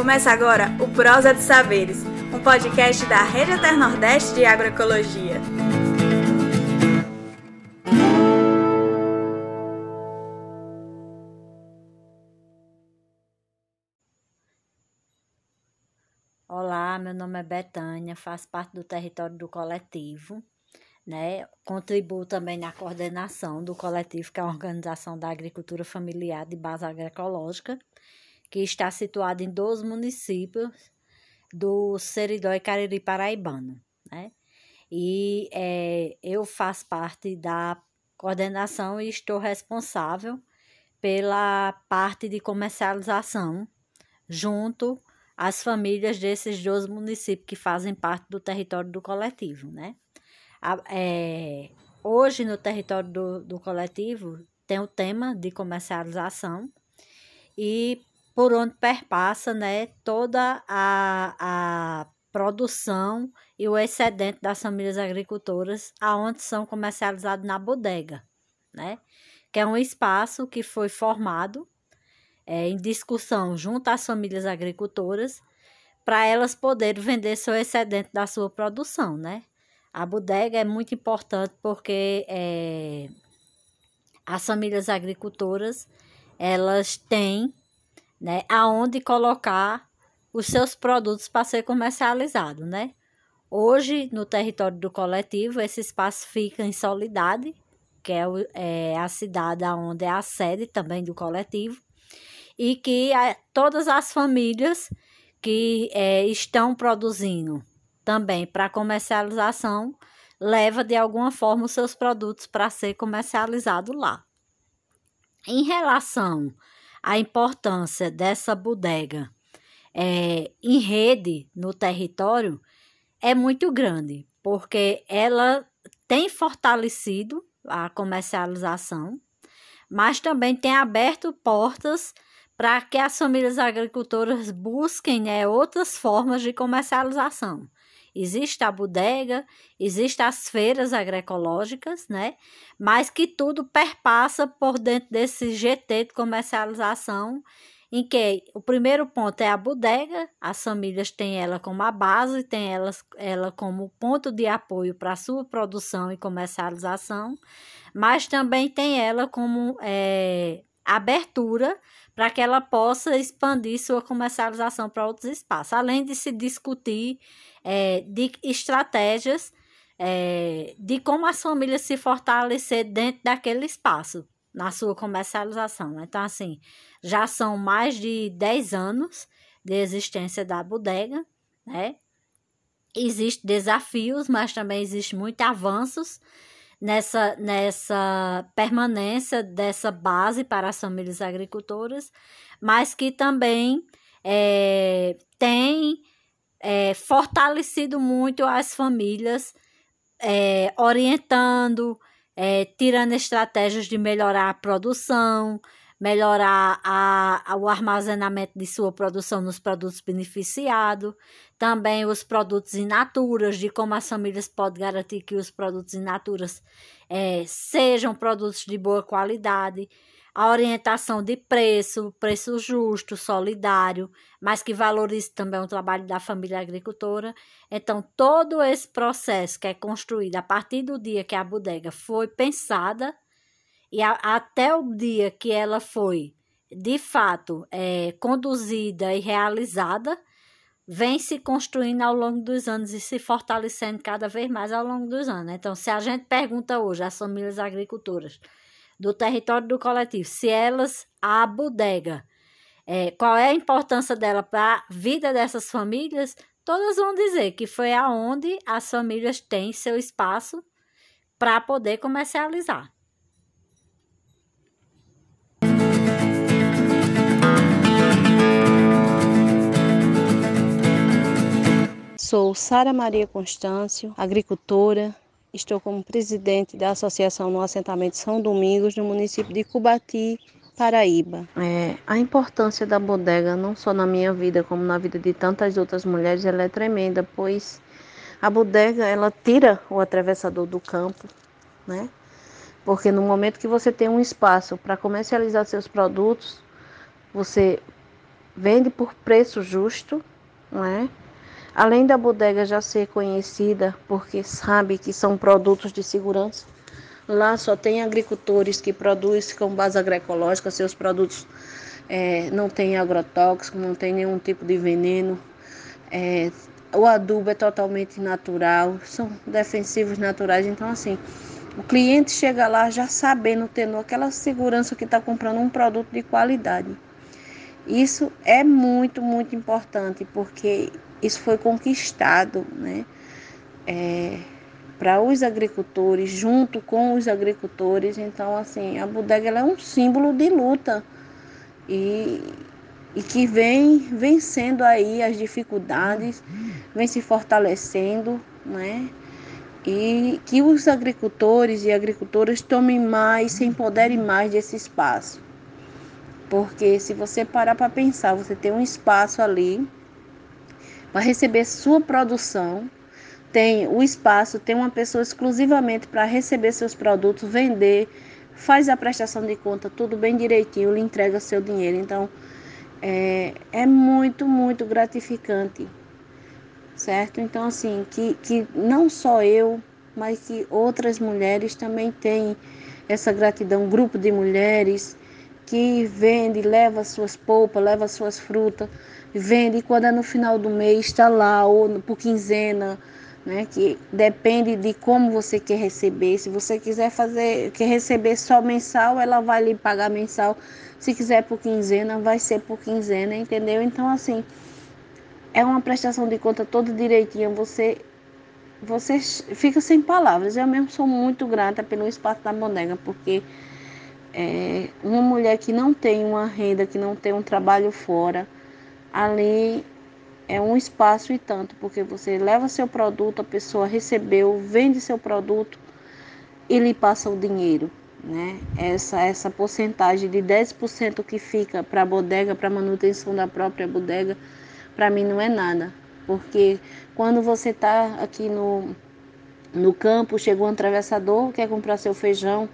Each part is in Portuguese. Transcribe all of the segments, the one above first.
Começa agora o Prosa de Saberes, um podcast da Rede Eter Nordeste de Agroecologia. Olá, meu nome é Betânia, faço parte do território do coletivo, né? Contribuo também na coordenação do coletivo, que é a Organização da Agricultura Familiar de Base Agroecológica, que está situado em 12 municípios do Seridó e Cariri Paraibano, né? E é, eu faço parte da coordenação e estou responsável pela parte de comercialização junto às famílias desses 12 municípios que fazem parte do território do coletivo, né? É, hoje, no território do, do coletivo, tem o tema de comercialização e por onde perpassa né, toda a, a produção e o excedente das famílias agricultoras, aonde são comercializados na bodega, né? Que é um espaço que foi formado é, em discussão junto às famílias agricultoras para elas poderem vender seu excedente da sua produção, né? A bodega é muito importante porque é, as famílias agricultoras elas têm né, aonde colocar os seus produtos para ser comercializado, né? Hoje, no território do coletivo, esse espaço fica em Solidade, que é, é a cidade onde é a sede também do coletivo, e que a, todas as famílias que é, estão produzindo também para comercialização leva de alguma forma os seus produtos para ser comercializado lá. Em relação a importância dessa bodega é, em rede no território é muito grande, porque ela tem fortalecido a comercialização, mas também tem aberto portas para que as famílias agricultoras busquem né, outras formas de comercialização. Existe a bodega, existem as feiras agroecológicas, né? Mas que tudo perpassa por dentro desse GT de comercialização, em que o primeiro ponto é a bodega, as famílias têm ela como a base, têm ela, ela como ponto de apoio para a sua produção e comercialização, mas também tem ela como é, abertura para que ela possa expandir sua comercialização para outros espaços, além de se discutir é, de estratégias é, de como as famílias se fortalecer dentro daquele espaço, na sua comercialização. Então, assim, já são mais de 10 anos de existência da bodega, né? Existem desafios, mas também existem muitos avanços nessa, nessa permanência dessa base para as famílias agricultoras, mas que também é, tem é, fortalecido muito as famílias, é, orientando, é, tirando estratégias de melhorar a produção, melhorar a, a, o armazenamento de sua produção nos produtos beneficiados, também os produtos in naturas, de como as famílias podem garantir que os produtos in naturas é, sejam produtos de boa qualidade a orientação de preço, preço justo, solidário, mas que valorize também o trabalho da família agricultora. Então, todo esse processo que é construído a partir do dia que a bodega foi pensada e a, até o dia que ela foi, de fato, é, conduzida e realizada, vem se construindo ao longo dos anos e se fortalecendo cada vez mais ao longo dos anos. Então, se a gente pergunta hoje às famílias agricultoras do território do coletivo, se elas, a bodega, é, qual é a importância dela para a vida dessas famílias, todas vão dizer que foi aonde as famílias têm seu espaço para poder comercializar. Sou Sara Maria Constâncio, agricultora, Estou como presidente da Associação no Assentamento São Domingos, no município de Cubati, Paraíba. É, a importância da bodega, não só na minha vida, como na vida de tantas outras mulheres, ela é tremenda, pois a bodega ela tira o atravessador do campo, né? Porque no momento que você tem um espaço para comercializar seus produtos, você vende por preço justo, não é? Além da bodega já ser conhecida porque sabe que são produtos de segurança, lá só tem agricultores que produzem com base agroecológica, seus produtos é, não tem agrotóxico, não tem nenhum tipo de veneno, é, o adubo é totalmente natural, são defensivos naturais, então assim, o cliente chega lá já sabendo, tendo aquela segurança que está comprando um produto de qualidade. Isso é muito, muito importante, porque isso foi conquistado né, é, para os agricultores, junto com os agricultores. Então, assim, a bodega é um símbolo de luta e, e que vem vencendo aí as dificuldades, vem se fortalecendo, né? E que os agricultores e agricultoras tomem mais, se empoderem mais desse espaço. Porque se você parar para pensar, você tem um espaço ali para receber sua produção, tem o espaço, tem uma pessoa exclusivamente para receber seus produtos, vender, faz a prestação de conta, tudo bem direitinho, lhe entrega seu dinheiro. Então, é, é muito, muito gratificante, certo? Então, assim, que, que não só eu, mas que outras mulheres também têm essa gratidão, grupo de mulheres vende, leva suas polpas, leva suas frutas, vende e quando é no final do mês está lá, ou por quinzena, né? Que depende de como você quer receber. Se você quiser fazer, quer receber só mensal, ela vai lhe pagar mensal. Se quiser por quinzena, vai ser por quinzena, entendeu? Então assim, é uma prestação de conta toda direitinha. Você você fica sem palavras. Eu mesmo sou muito grata pelo espaço da bodega, porque é, uma mulher que não tem uma renda, que não tem um trabalho fora, ali é um espaço e tanto, porque você leva seu produto, a pessoa recebeu, vende seu produto e lhe passa o dinheiro. Né? Essa, essa porcentagem de 10% que fica para a bodega, para manutenção da própria bodega, para mim não é nada. Porque quando você está aqui no, no campo, chegou um atravessador, quer comprar seu feijão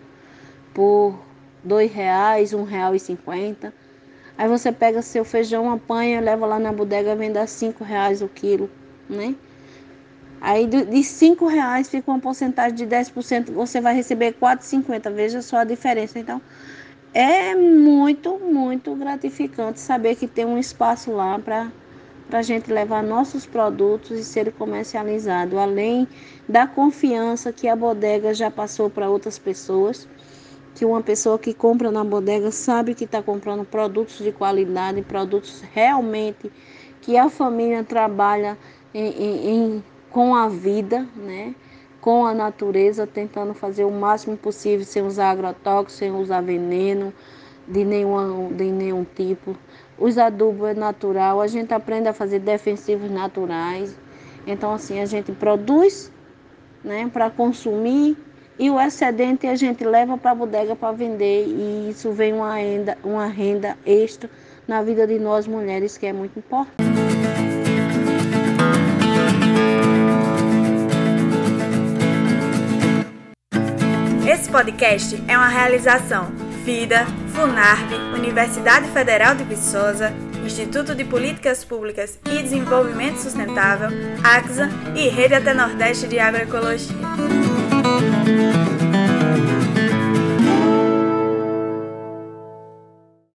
por dois reais, um real e cinquenta Aí você pega seu feijão, apanha, leva lá na bodega, vende a cinco reais o quilo, né? Aí de cinco reais fica uma porcentagem de 10%, você vai receber 4,50. Veja só a diferença. Então, é muito, muito gratificante saber que tem um espaço lá para a gente levar nossos produtos e serem comercializados, além da confiança que a bodega já passou para outras pessoas que uma pessoa que compra na bodega sabe que está comprando produtos de qualidade, produtos realmente que a família trabalha em, em, em, com a vida, né? com a natureza, tentando fazer o máximo possível sem usar agrotóxicos, sem usar veneno de nenhum, de nenhum tipo. Os adubos é natural, a gente aprende a fazer defensivos naturais. Então, assim, a gente produz né, para consumir e o excedente a gente leva para a bodega para vender e isso vem uma renda, uma renda extra na vida de nós mulheres que é muito importante. Esse podcast é uma realização FIDA, FUNARB, Universidade Federal de Viçosa, Instituto de Políticas Públicas e Desenvolvimento Sustentável, AXA e Rede Até Nordeste de Agroecologia.